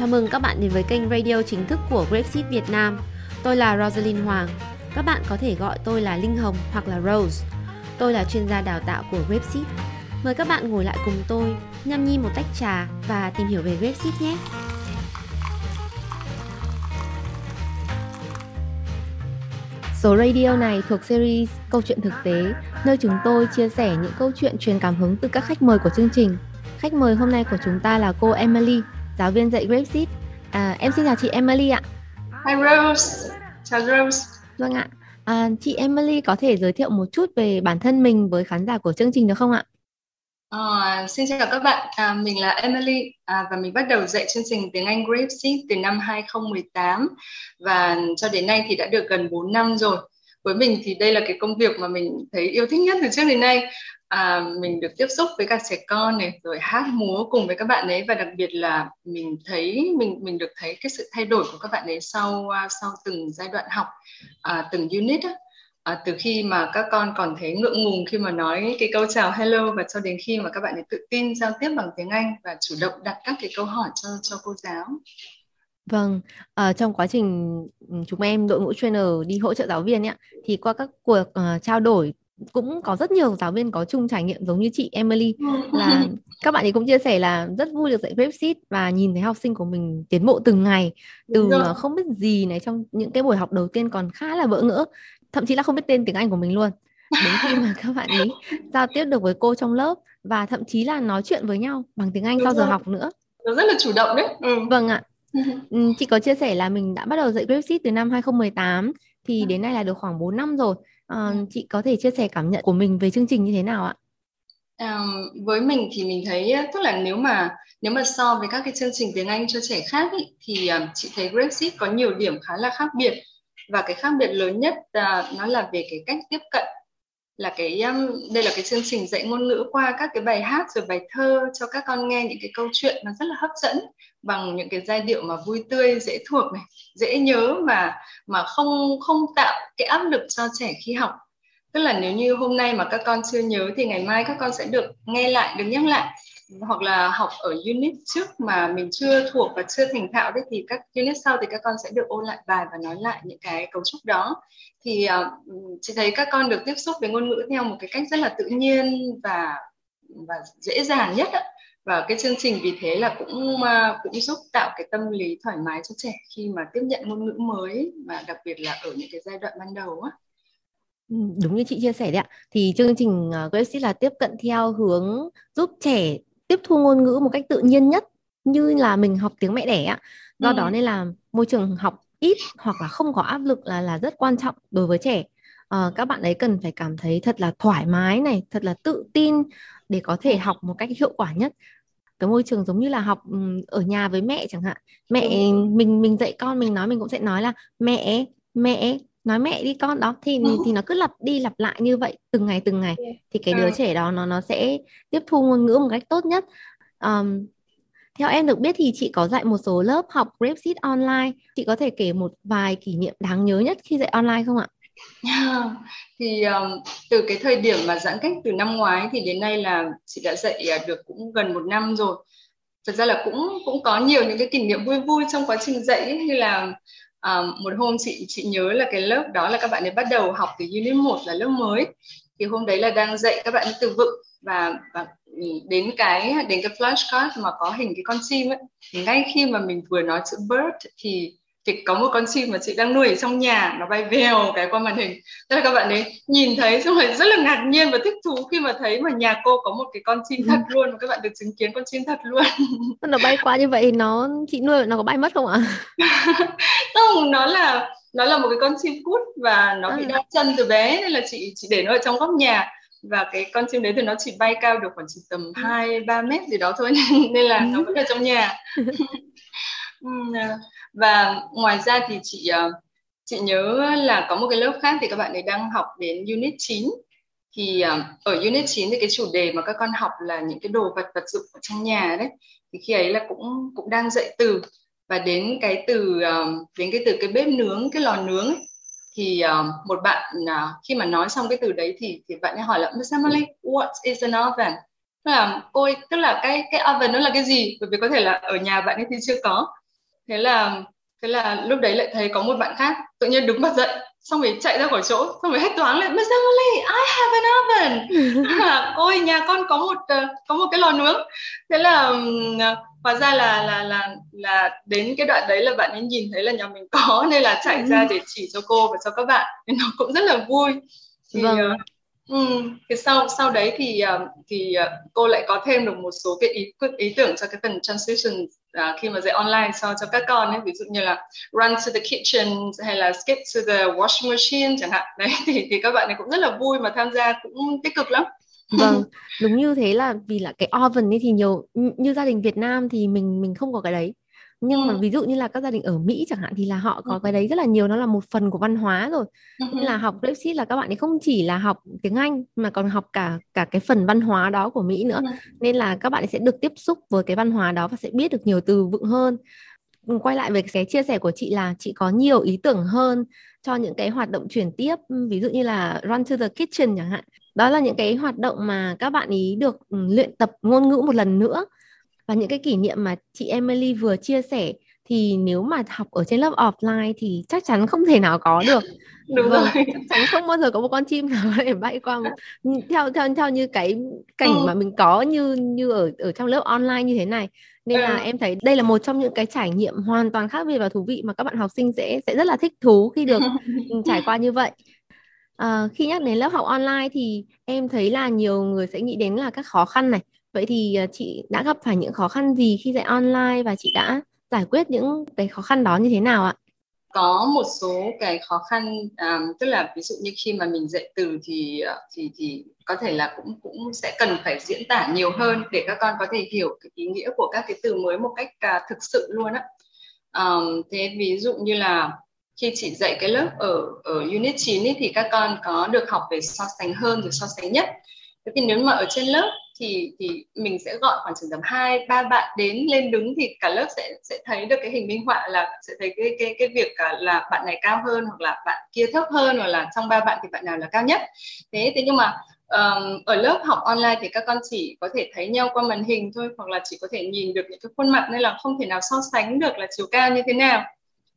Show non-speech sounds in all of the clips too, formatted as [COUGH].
Chào mừng các bạn đến với kênh radio chính thức của Grapeseed Việt Nam. Tôi là Rosalind Hoàng. Các bạn có thể gọi tôi là Linh Hồng hoặc là Rose. Tôi là chuyên gia đào tạo của Grapeseed. Mời các bạn ngồi lại cùng tôi, nhâm nhi một tách trà và tìm hiểu về Grapeseed nhé. Số radio này thuộc series Câu chuyện thực tế, nơi chúng tôi chia sẻ những câu chuyện truyền cảm hứng từ các khách mời của chương trình. Khách mời hôm nay của chúng ta là cô Emily, giáo viên dạy Grapeseed. À, em xin chào chị Emily ạ. Hi Rose, chào Rose. Vâng ạ. À, chị Emily có thể giới thiệu một chút về bản thân mình với khán giả của chương trình được không ạ? À, xin chào các bạn, à, mình là Emily à, và mình bắt đầu dạy chương trình tiếng Anh Grapeseed từ năm 2018 và cho đến nay thì đã được gần 4 năm rồi. Với mình thì đây là cái công việc mà mình thấy yêu thích nhất từ trước đến nay à, mình được tiếp xúc với cả trẻ con này rồi hát múa cùng với các bạn ấy và đặc biệt là mình thấy mình mình được thấy cái sự thay đổi của các bạn ấy sau à, sau từng giai đoạn học à, từng unit á. À, từ khi mà các con còn thấy ngượng ngùng khi mà nói cái câu chào hello và cho đến khi mà các bạn ấy tự tin giao tiếp bằng tiếng Anh và chủ động đặt các cái câu hỏi cho cho cô giáo. Vâng, à, trong quá trình ừ, chúng em đội ngũ trainer đi hỗ trợ giáo viên ấy, thì qua các cuộc uh, trao đổi cũng có rất nhiều giáo viên có chung trải nghiệm giống như chị Emily. Là [LAUGHS] các bạn ấy cũng chia sẻ là rất vui được dạy Prepsit và nhìn thấy học sinh của mình tiến bộ từng ngày từ không biết gì này trong những cái buổi học đầu tiên còn khá là bỡ ngỡ thậm chí là không biết tên tiếng Anh của mình luôn. Đến khi mà các bạn ấy [LAUGHS] giao tiếp được với cô trong lớp và thậm chí là nói chuyện với nhau bằng tiếng Anh Đúng sau giờ học nữa. Nó rất là chủ động đấy. Ừ. vâng ạ ừ, chị có chia sẻ là mình đã bắt đầu dạy Grapseed từ năm 2018 thì ừ. đến nay là được khoảng 4 năm rồi À, chị có thể chia sẻ cảm nhận của mình về chương trình như thế nào ạ? Um, với mình thì mình thấy tức là nếu mà nếu mà so với các cái chương trình tiếng Anh cho trẻ khác ý, thì um, chị thấy Grapseed có nhiều điểm khá là khác biệt và cái khác biệt lớn nhất uh, nó là về cái cách tiếp cận là cái um, đây là cái chương trình dạy ngôn ngữ qua các cái bài hát rồi bài thơ cho các con nghe những cái câu chuyện nó rất là hấp dẫn bằng những cái giai điệu mà vui tươi dễ thuộc này dễ nhớ mà mà không không tạo cái áp lực cho trẻ khi học. Tức là nếu như hôm nay mà các con chưa nhớ thì ngày mai các con sẽ được nghe lại được nhắc lại hoặc là học ở unit trước mà mình chưa thuộc và chưa thành thạo đấy thì các unit sau thì các con sẽ được ôn lại bài và nói lại những cái cấu trúc đó. Thì uh, chị thấy các con được tiếp xúc với ngôn ngữ theo một cái cách rất là tự nhiên và và dễ dàng nhất đó. và cái chương trình vì thế là cũng uh, cũng giúp tạo cái tâm lý thoải mái cho trẻ khi mà tiếp nhận ngôn ngữ mới và đặc biệt là ở những cái giai đoạn ban đầu á. Ừ, đúng như chị chia sẻ đấy ạ. Thì chương trình uh, Grace là tiếp cận theo hướng giúp trẻ tiếp thu ngôn ngữ một cách tự nhiên nhất như là mình học tiếng mẹ đẻ ạ do ừ. đó nên là môi trường học ít hoặc là không có áp lực là là rất quan trọng đối với trẻ à, các bạn ấy cần phải cảm thấy thật là thoải mái này thật là tự tin để có thể học một cách hiệu quả nhất cái môi trường giống như là học ở nhà với mẹ chẳng hạn mẹ ừ. mình mình dạy con mình nói mình cũng sẽ nói là mẹ mẹ nói mẹ đi con đó. Thì thì nó cứ lặp đi lặp lại như vậy từng ngày từng ngày. Thì cái đứa ừ. trẻ đó nó nó sẽ tiếp thu ngôn ngữ một cách tốt nhất. Um, theo em được biết thì chị có dạy một số lớp học Grapeseed online. Chị có thể kể một vài kỷ niệm đáng nhớ nhất khi dạy online không ạ? [LAUGHS] Thì um, từ cái thời điểm mà giãn cách từ năm ngoái thì đến nay là chị đã dạy à, được cũng gần một năm rồi. Thật ra là cũng cũng có nhiều những cái kỷ niệm vui vui trong quá trình dạy ấy, như là à, một hôm chị chị nhớ là cái lớp đó là các bạn ấy bắt đầu học từ unit 1 là lớp mới. Thì hôm đấy là đang dạy các bạn từ vựng và, và đến cái đến cái flashcard mà có hình cái con chim ấy. Thì ngay khi mà mình vừa nói chữ bird thì thì có một con chim mà chị đang nuôi ở trong nhà nó bay vèo cái qua màn hình. Tức là các bạn ấy nhìn thấy xong rồi rất là ngạc nhiên và thích thú khi mà thấy mà nhà cô có một cái con chim thật luôn và các bạn được chứng kiến con chim thật luôn. Nó bay qua như vậy nó chị nuôi nó có bay mất không ạ? [LAUGHS] Không nó là nó là một cái con chim cút và nó bị à. đau chân từ bé nên là chị chị để nó ở trong góc nhà. Và cái con chim đấy thì nó chỉ bay cao được khoảng chỉ tầm ừ. hai ba mét gì đó thôi [LAUGHS] nên là nó vẫn ở trong nhà [LAUGHS] À, và ngoài ra thì chị à, chị nhớ là có một cái lớp khác thì các bạn ấy đang học đến unit 9 thì à, ở unit 9 thì cái chủ đề mà các con học là những cái đồ vật vật dụng ở trong nhà đấy. Thì khi ấy là cũng cũng đang dạy từ. Và đến cái từ đến cái từ cái bếp nướng cái lò nướng ấy, thì một bạn khi mà nói xong cái từ đấy thì thì bạn ấy hỏi là Miss Emily what is an oven? Tức là cô tức là cái cái oven nó là cái gì? Bởi vì có thể là ở nhà bạn ấy thì chưa có thế là thế là lúc đấy lại thấy có một bạn khác tự nhiên đứng bật dậy xong rồi chạy ra khỏi chỗ xong rồi hét toáng lên Miss Emily I have an oven? [LAUGHS] Ôi nhà con có một ờ, có một cái lò nướng. Thế là hóa ra là là là là đến cái đoạn đấy là bạn ấy nhìn thấy là nhà mình có nên là chạy ra để chỉ cho cô và cho các bạn nên nó cũng rất là vui. Thì vâng. Ừ, thì sau sau đấy thì uh, thì cô lại có thêm được một số cái ý ý tưởng cho cái phần transition uh, khi mà dạy online so cho các con ấy ví dụ như là run to the kitchen hay là skip to the washing machine chẳng hạn. Đấy thì thì các bạn ấy cũng rất là vui mà tham gia cũng tích cực lắm. Vâng đúng như thế là vì là cái oven ấy thì nhiều như gia đình Việt Nam thì mình mình không có cái đấy nhưng mà ví dụ như là các gia đình ở Mỹ chẳng hạn thì là họ có cái đấy rất là nhiều nó là một phần của văn hóa rồi. Nên là học Brexit là các bạn ấy không chỉ là học tiếng Anh mà còn học cả cả cái phần văn hóa đó của Mỹ nữa. Nên là các bạn ấy sẽ được tiếp xúc với cái văn hóa đó và sẽ biết được nhiều từ vựng hơn. Quay lại về cái chia sẻ của chị là chị có nhiều ý tưởng hơn cho những cái hoạt động chuyển tiếp ví dụ như là run to the kitchen chẳng hạn. Đó là những cái hoạt động mà các bạn ý được luyện tập ngôn ngữ một lần nữa và những cái kỷ niệm mà chị Emily vừa chia sẻ thì nếu mà học ở trên lớp offline thì chắc chắn không thể nào có được [LAUGHS] đúng vâng, rồi chắc chắn không bao giờ có một con chim nào [LAUGHS] thể bay qua một... theo theo theo như cái cảnh ừ. mà mình có như như ở ở trong lớp online như thế này nên ừ. là em thấy đây là một trong những cái trải nghiệm hoàn toàn khác biệt và thú vị mà các bạn học sinh sẽ sẽ rất là thích thú khi được [LAUGHS] trải qua như vậy à, khi nhắc đến lớp học online thì em thấy là nhiều người sẽ nghĩ đến là các khó khăn này Vậy thì ờ, chị đã gặp phải những khó khăn gì khi dạy online và chị đã giải quyết những cái khó khăn đó như thế nào ạ? Có một số cái khó khăn um, tức là ví dụ như khi mà mình dạy từ thì ờ, thì thì có thể là cũng cũng sẽ cần phải diễn tả nhiều hơn để các con có thể hiểu cái ý nghĩa của các cái từ mới một cách uh, thực sự luôn á. Um, thế ví dụ như là khi chị dạy cái lớp ở ở unit 9 ấy, thì các con có được học về so sánh hơn rồi so sánh nhất. Thế thì nếu mà ở trên lớp thì thì mình sẽ gọi khoảng chừng tầm hai ba bạn đến lên đứng thì cả lớp sẽ sẽ thấy được cái hình minh họa là sẽ thấy cái cái cái việc cả là bạn này cao hơn hoặc là bạn kia thấp hơn hoặc là trong ba bạn thì bạn nào là cao nhất. Thế thế nhưng mà um, ở lớp học online thì các con chỉ có thể thấy nhau qua màn hình thôi hoặc là chỉ có thể nhìn được những cái khuôn mặt nên là không thể nào so sánh được là chiều cao như thế nào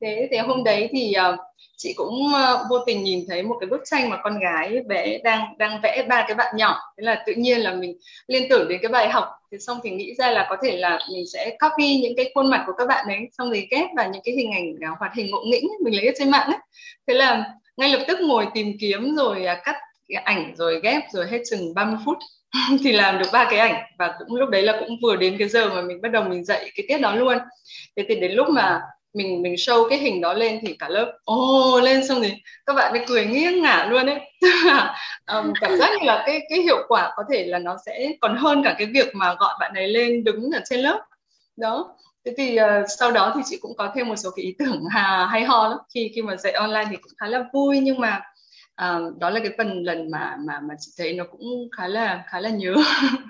thế thì hôm đấy thì uh, chị cũng uh, vô tình nhìn thấy một cái bức tranh mà con gái bé đang đang vẽ ba cái bạn nhỏ. Thế là tự nhiên là mình liên tưởng đến cái bài học. Thì xong thì nghĩ ra là có thể là mình sẽ copy những cái khuôn mặt của các bạn ấy xong rồi ghép vào những cái hình ảnh uh, hoạt hình ngộ nghĩnh mình lấy ở trên mạng ấy. Thế là ngay lập tức ngồi tìm kiếm rồi uh, cắt cái ảnh rồi ghép rồi hết chừng 30 phút [LAUGHS] thì làm được ba cái ảnh. Và cũng lúc đấy là cũng vừa đến cái giờ mà mình bắt đầu mình dạy cái tiết đó luôn. Thế thì đến lúc mà mình mình show cái hình đó lên thì cả lớp ô oh, lên xong thì các bạn ấy cười nghiêng ngả luôn ấy. [LAUGHS] Um, cảm giác như là cái cái hiệu quả có thể là nó sẽ còn hơn cả cái việc mà gọi bạn ấy lên đứng ở trên lớp. Đó. Thế thì uh, sau đó thì chị cũng có thêm một số cái ý tưởng [LAUGHS] hà hay ho lắm. Khi khi mà dạy online thì cũng khá là vui nhưng mà uh, đó là cái phần lần mà mà mà chị thấy nó cũng khá là khá là nhớ. [LAUGHS]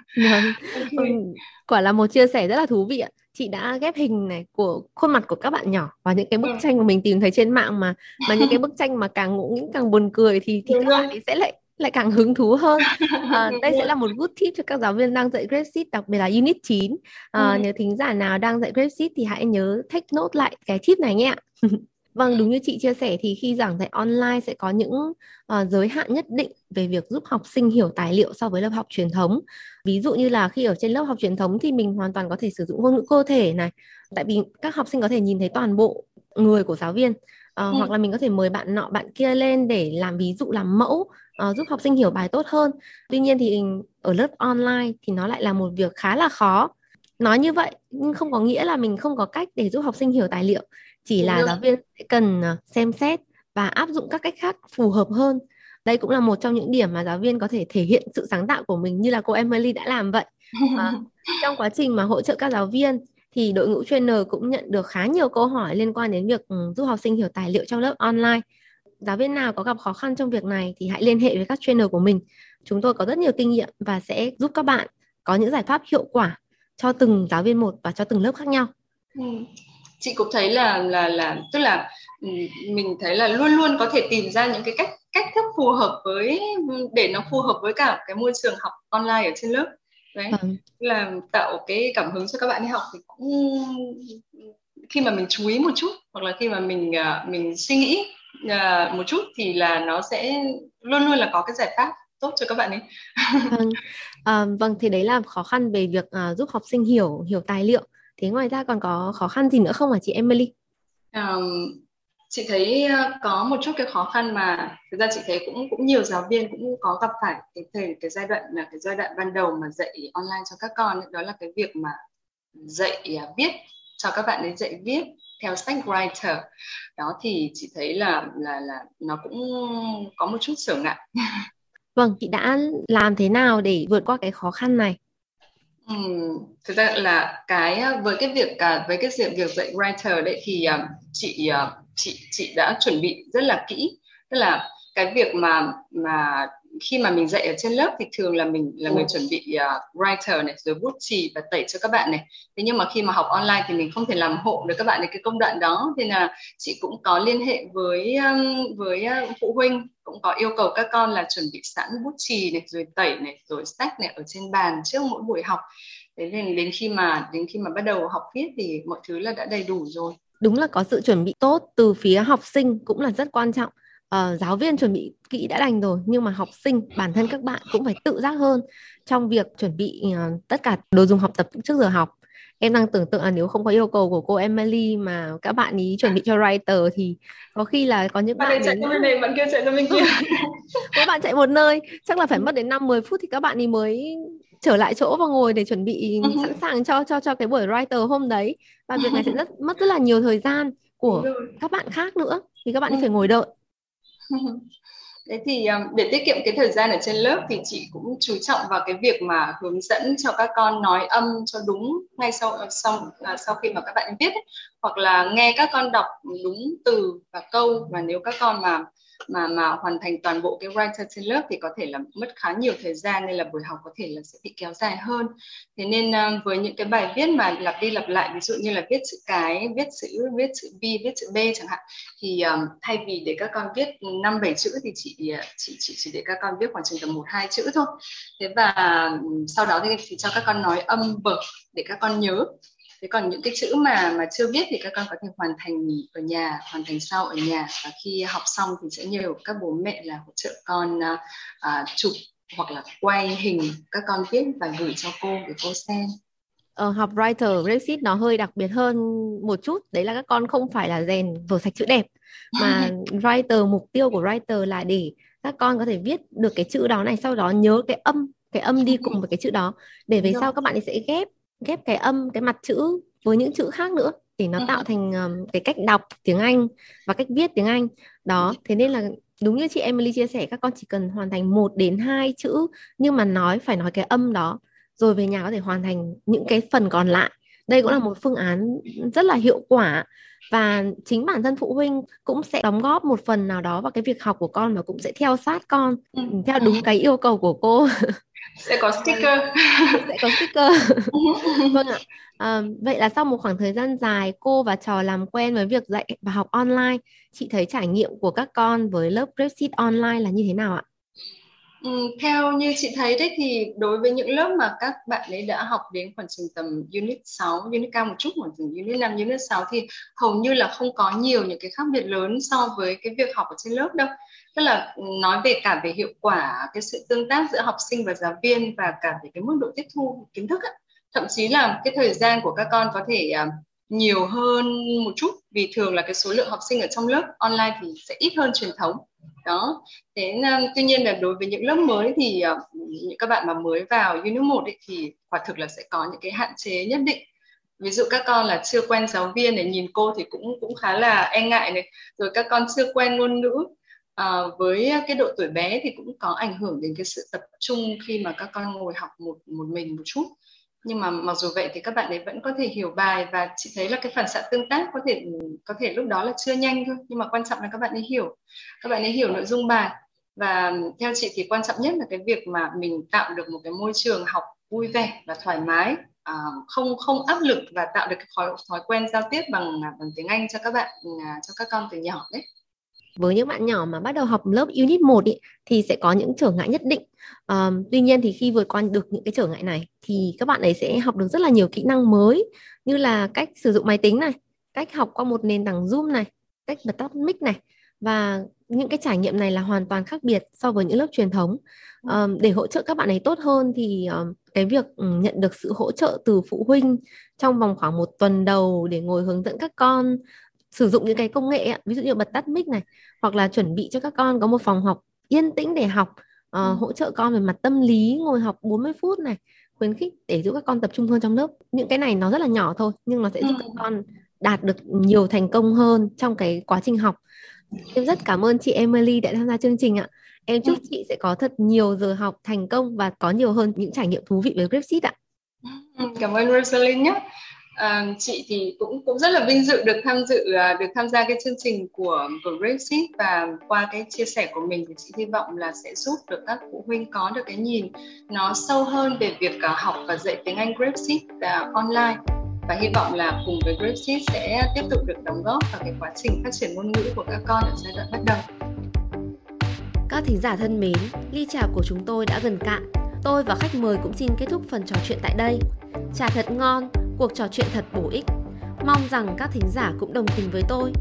vâng. quả là một chia sẻ rất là thú vị ạ chị đã ghép hình này của khuôn mặt của các bạn nhỏ và những cái bức ừ. tranh mà mình tìm thấy trên mạng mà mà những cái [LAUGHS] bức tranh mà càng ngộ nghĩnh càng buồn cười thì thì các bạn ấy sẽ lại lại càng hứng thú hơn. [LAUGHS] À, đây sẽ là một good tip cho các giáo viên đang dạy Grapeshit, đặc biệt là Unit 9. À, ừ. Nếu thính giả nào đang dạy Grapeshit thì hãy nhớ take note lại cái tip này nhé. [LAUGHS] Vâng, đúng như chị chia sẻ thì khi giảng dạy online sẽ có những uh, giới hạn nhất định về việc giúp học sinh hiểu tài liệu so với lớp học truyền thống. Ví dụ như là khi ở trên lớp học truyền thống thì mình hoàn toàn có thể sử dụng ngôn ngữ cơ thể này, tại vì các học sinh có thể nhìn thấy toàn bộ người của giáo viên. Uh, ừ. hoặc là mình có thể mời bạn nọ bạn kia lên để làm ví dụ làm mẫu uh, giúp học sinh hiểu bài tốt hơn tuy nhiên thì ở lớp online thì nó lại là một việc khá là khó nói như vậy nhưng không có nghĩa là mình không có cách để giúp học sinh hiểu tài liệu chỉ là giáo viên sẽ cần ờ, xem xét và áp dụng các cách khác phù hợp hơn. Đây cũng là một trong những điểm mà giáo viên có thể thể hiện sự sáng tạo của mình như là cô Emily đã làm vậy. À, [LAUGHS] trong quá trình mà hỗ trợ các giáo viên thì đội ngũ trainer cũng nhận được khá nhiều câu hỏi liên quan đến việc ừ, giúp học sinh hiểu tài liệu trong lớp online. Giáo viên nào có gặp khó khăn trong việc này thì hãy liên hệ với các trainer của mình. Chúng tôi có rất nhiều kinh nghiệm và sẽ giúp các bạn có những giải pháp hiệu quả cho từng giáo viên một và cho từng lớp khác nhau. Ừ chị cũng thấy là là là tức là ừ, mình thấy là luôn luôn có thể tìm ra những cái cách cách thức phù hợp với để nó phù hợp với cả cái môi trường học online ở trên lớp. Đấy. Ừ. là tạo cái cảm hứng cho các bạn đi học thì cũng khi mà mình chú ý một chút hoặc là khi mà mình uh, mình suy nghĩ uh, một chút thì là nó sẽ luôn luôn là có cái giải pháp tốt cho các bạn ấy. [LAUGHS] Vâng. À, vâng thì đấy là khó khăn về việc uh, giúp học sinh hiểu hiểu tài liệu thế ngoài ra còn có khó khăn gì nữa không hả chị Emily? Um, chị thấy có một chút cái khó khăn mà thực ra chị thấy cũng cũng nhiều giáo viên cũng có gặp phải cái thời cái giai đoạn là cái giai đoạn ban đầu mà dạy online cho các con ấy, đó là cái việc mà dạy uh, viết cho các bạn ấy dạy viết theo sách writer. Đó thì chị thấy là là là nó cũng có một chút trở ngại. [LAUGHS] Vâng chị đã làm thế nào để vượt qua cái khó khăn này Ừ, thực ra là cái ờ, với cái việc cả với cái việc việc dạy writer đấy thì ờ, chị ờ, chị chị đã chuẩn bị rất là kỹ. Tức là cái việc mà mà khi mà mình dạy ở trên lớp thì thường là mình là người chuẩn bị uh, writer này rồi bút chì và tẩy cho các bạn này. Thế nhưng mà khi mà học online thì mình không thể làm hộ được các bạn ấy cái công đoạn đó. Thì là chị cũng có liên hệ với um, với uh, phụ huynh cũng có yêu cầu các con là chuẩn bị sẵn bút chì này rồi tẩy này rồi sách này ở trên bàn trước mỗi buổi học. Thế nên đến khi mà đến khi mà bắt đầu học viết thì mọi thứ là đã đầy đủ rồi. Đúng là có sự chuẩn bị tốt từ phía học sinh cũng là rất quan trọng uh, giáo viên chuẩn bị kỹ đã đành rồi nhưng mà học sinh bản thân các bạn cũng phải tự giác hơn trong việc chuẩn bị uh, tất cả đồ dùng học tập trước giờ học. Em đang tưởng tượng là nếu không có yêu cầu của cô Emily mà các bạn ý chuẩn bị cho writer thì có khi là có những bạn, bạn chạy bên này bạn kia chạy sang bên kia. [LAUGHS] Các bạn chạy một nơi chắc là phải mất đến 5 10 phút thì các bạn ý mới trở lại chỗ và ngồi để chuẩn bị sẵn sàng cho cho cho cái buổi writer hôm đấy. Và việc này sẽ [LAUGHS] rất mất rất là nhiều thời gian của các bạn khác nữa thì các bạn phải ngồi đợi Thế thì ờ, để tiết kiệm cái thời gian ở trên lớp thì chị cũng chú trọng vào cái việc mà hướng dẫn cho các con nói âm cho đúng ngay sau sau à, sau khi mà các bạn viết ấy. hoặc là nghe các con đọc đúng từ và câu và nếu các con mà mà mà hoàn thành toàn bộ cái writer trên lớp thì có thể là mất khá nhiều thời gian nên là buổi học có thể là sẽ bị kéo dài hơn. Thế nên uh, với những cái bài viết mà lặp đi lặp lại ví dụ như là viết chữ cái viết chữ viết chữ b viết chữ b chẳng hạn thì um, thay vì để các con viết năm bảy chữ thì chị ờ, chị chị chỉ để các con viết khoảng chừng tầm một hai chữ thôi. Thế và sau đó thì, thì cho các con nói âm vở để các con nhớ thế còn những cái chữ mà mà chưa biết thì các con có thể hoàn thành ở nhà hoàn thành sau ở nhà. Và khi học xong thì sẽ nhờ các bố mẹ là hỗ trợ con uh, uh, chụp hoặc là quay hình các con viết và gửi cho cô để cô xem. Ờ, học writer Brexit nó hơi đặc biệt hơn một chút. Đấy là các con không phải là rèn vở sạch chữ đẹp mà [LAUGHS] writer mục tiêu của writer là để các con có thể viết được cái chữ đó này sau đó nhớ cái âm cái âm đi cùng với cái chữ đó. Để về sau các bạn ấy sẽ ghép ghép cái âm cái mặt chữ với những chữ khác nữa để nó tạo thành um, cái cách đọc tiếng Anh và cách viết tiếng Anh. Đó thế nên là đúng như chị Emily chia sẻ các con chỉ cần hoàn thành một đến hai chữ nhưng mà nói phải nói cái âm đó rồi về nhà có thể hoàn thành những cái phần còn lại đây cũng là một phương án rất là hiệu quả và chính bản thân phụ huynh cũng sẽ đóng góp một phần nào đó vào cái việc học của con và cũng sẽ theo sát con theo đúng cái yêu cầu của cô. [LAUGHS] Sẽ có sticker. [LAUGHS] Sẽ có sticker. [LAUGHS] Vâng ạ. À, vậy là sau một khoảng thời gian dài cô và trò làm quen với việc dạy và học online chị thấy trải nghiệm của các con với lớp Brexit online là như thế nào ạ Ừ, theo như chị thấy đấy thì đối với những lớp mà các bạn ấy đã học đến khoảng chừng tầm unit 6, unit cao một chút, khoảng chừng unit 5, unit 6 thì hầu như là không có nhiều những cái khác biệt lớn so với cái việc học ở trên lớp đâu. Tức là ừ, nói về cả về hiệu quả, cái sự tương tác giữa học sinh và giáo viên và cả về cái mức độ tiếp thu kiến thức ấy. Thậm chí là cái thời gian của các con có thể uh, nhiều hơn một chút. Vì thường là cái số lượng học sinh ở trong lớp online thì sẽ ít hơn truyền thống. Đó. Thế um, tuy nhiên là đối với những lớp mới thì uh, những các bạn mà mới vào unit 1 ấy, thì quả thực là sẽ có những cái hạn chế nhất định. Ví dụ các con là chưa quen giáo viên để nhìn cô thì cũng cũng khá là e ngại này. Rồi các con chưa quen ngôn ngữ à, với cái độ tuổi bé thì cũng có ảnh hưởng đến cái sự tập trung khi mà các con ngồi học một một mình một chút nhưng mà mặc dù vậy thì các bạn ấy vẫn có thể hiểu bài và chị thấy là cái phản xạ tương tác có thể có thể lúc đó là chưa nhanh thôi. Nhưng mà quan trọng là các bạn ấy hiểu. Các bạn ấy hiểu nội dung bài. Và theo chị thì quan trọng nhất là cái việc mà mình tạo được một cái môi trường học vui vẻ và thoải mái. À, không không áp lực và tạo được cái thói thói quen giao tiếp bằng bằng tiếng Anh cho các bạn à, cho các con từ nhỏ đấy với những bạn nhỏ mà bắt đầu học lớp unit 1 ý, thì sẽ có những trở ngại nhất định um, tuy nhiên thì khi vượt qua được những cái trở ngại này thì các bạn ấy sẽ học được rất là nhiều kỹ năng mới như là cách sử dụng máy tính này cách học qua một nền tảng Zoom này, cách bật tắt mic này và những cái trải nghiệm này là hoàn toàn khác biệt so với những lớp truyền thống. Um, để hỗ trợ các bạn ấy tốt hơn thì um, cái việc ừ, nhận được sự hỗ trợ từ phụ huynh trong vòng khoảng một tuần đầu để ngồi hướng dẫn các con sử dụng những cái công nghệ ấy, ví dụ như bật tắt mic này hoặc là chuẩn bị cho các con có một phòng học yên tĩnh để học uh, hỗ trợ con về mặt tâm lý ngồi học 40 phút này khuyến khích để giúp các con tập trung hơn trong lớp. Những cái này nó rất là nhỏ thôi nhưng nó sẽ giúp các con đạt được nhiều thành công hơn trong cái quá trình học. Em rất cảm ơn chị Emily đã tham gia chương trình ạ. Em chúc chị sẽ có thật nhiều giờ học thành công và có nhiều hơn những trải nghiệm thú vị với Grapseed ạ. Cảm ơn Rosalind nhé À, chị thì cũng cũng rất là vinh dự được tham dự ờ, được tham gia cái chương trình của của Brexit và qua cái chia sẻ của mình thì chị hy vọng là sẽ giúp được các phụ huynh có được cái nhìn nó sâu hơn về việc cả học và dạy tiếng Anh Brexit uh, online và hy vọng là cùng với Brexit sẽ tiếp tục được đóng góp vào cái quá trình phát triển ngôn ngữ của các con ở giai đoạn bắt đầu. Các thính giả thân mến, ly trà của chúng tôi đã gần cạn. Tôi và khách mời cũng xin kết thúc phần trò chuyện tại đây. Trà thật ngon, cuộc trò chuyện thật bổ ích. Mong rằng các thính giả cũng đồng tình với tôi.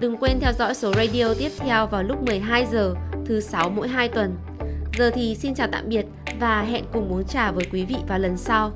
Đừng quên theo dõi số radio tiếp theo vào lúc 12 giờ thứ 6 mỗi 2 tuần. Giờ thì xin chào tạm biệt và hẹn cùng uống trà với quý vị vào lần sau.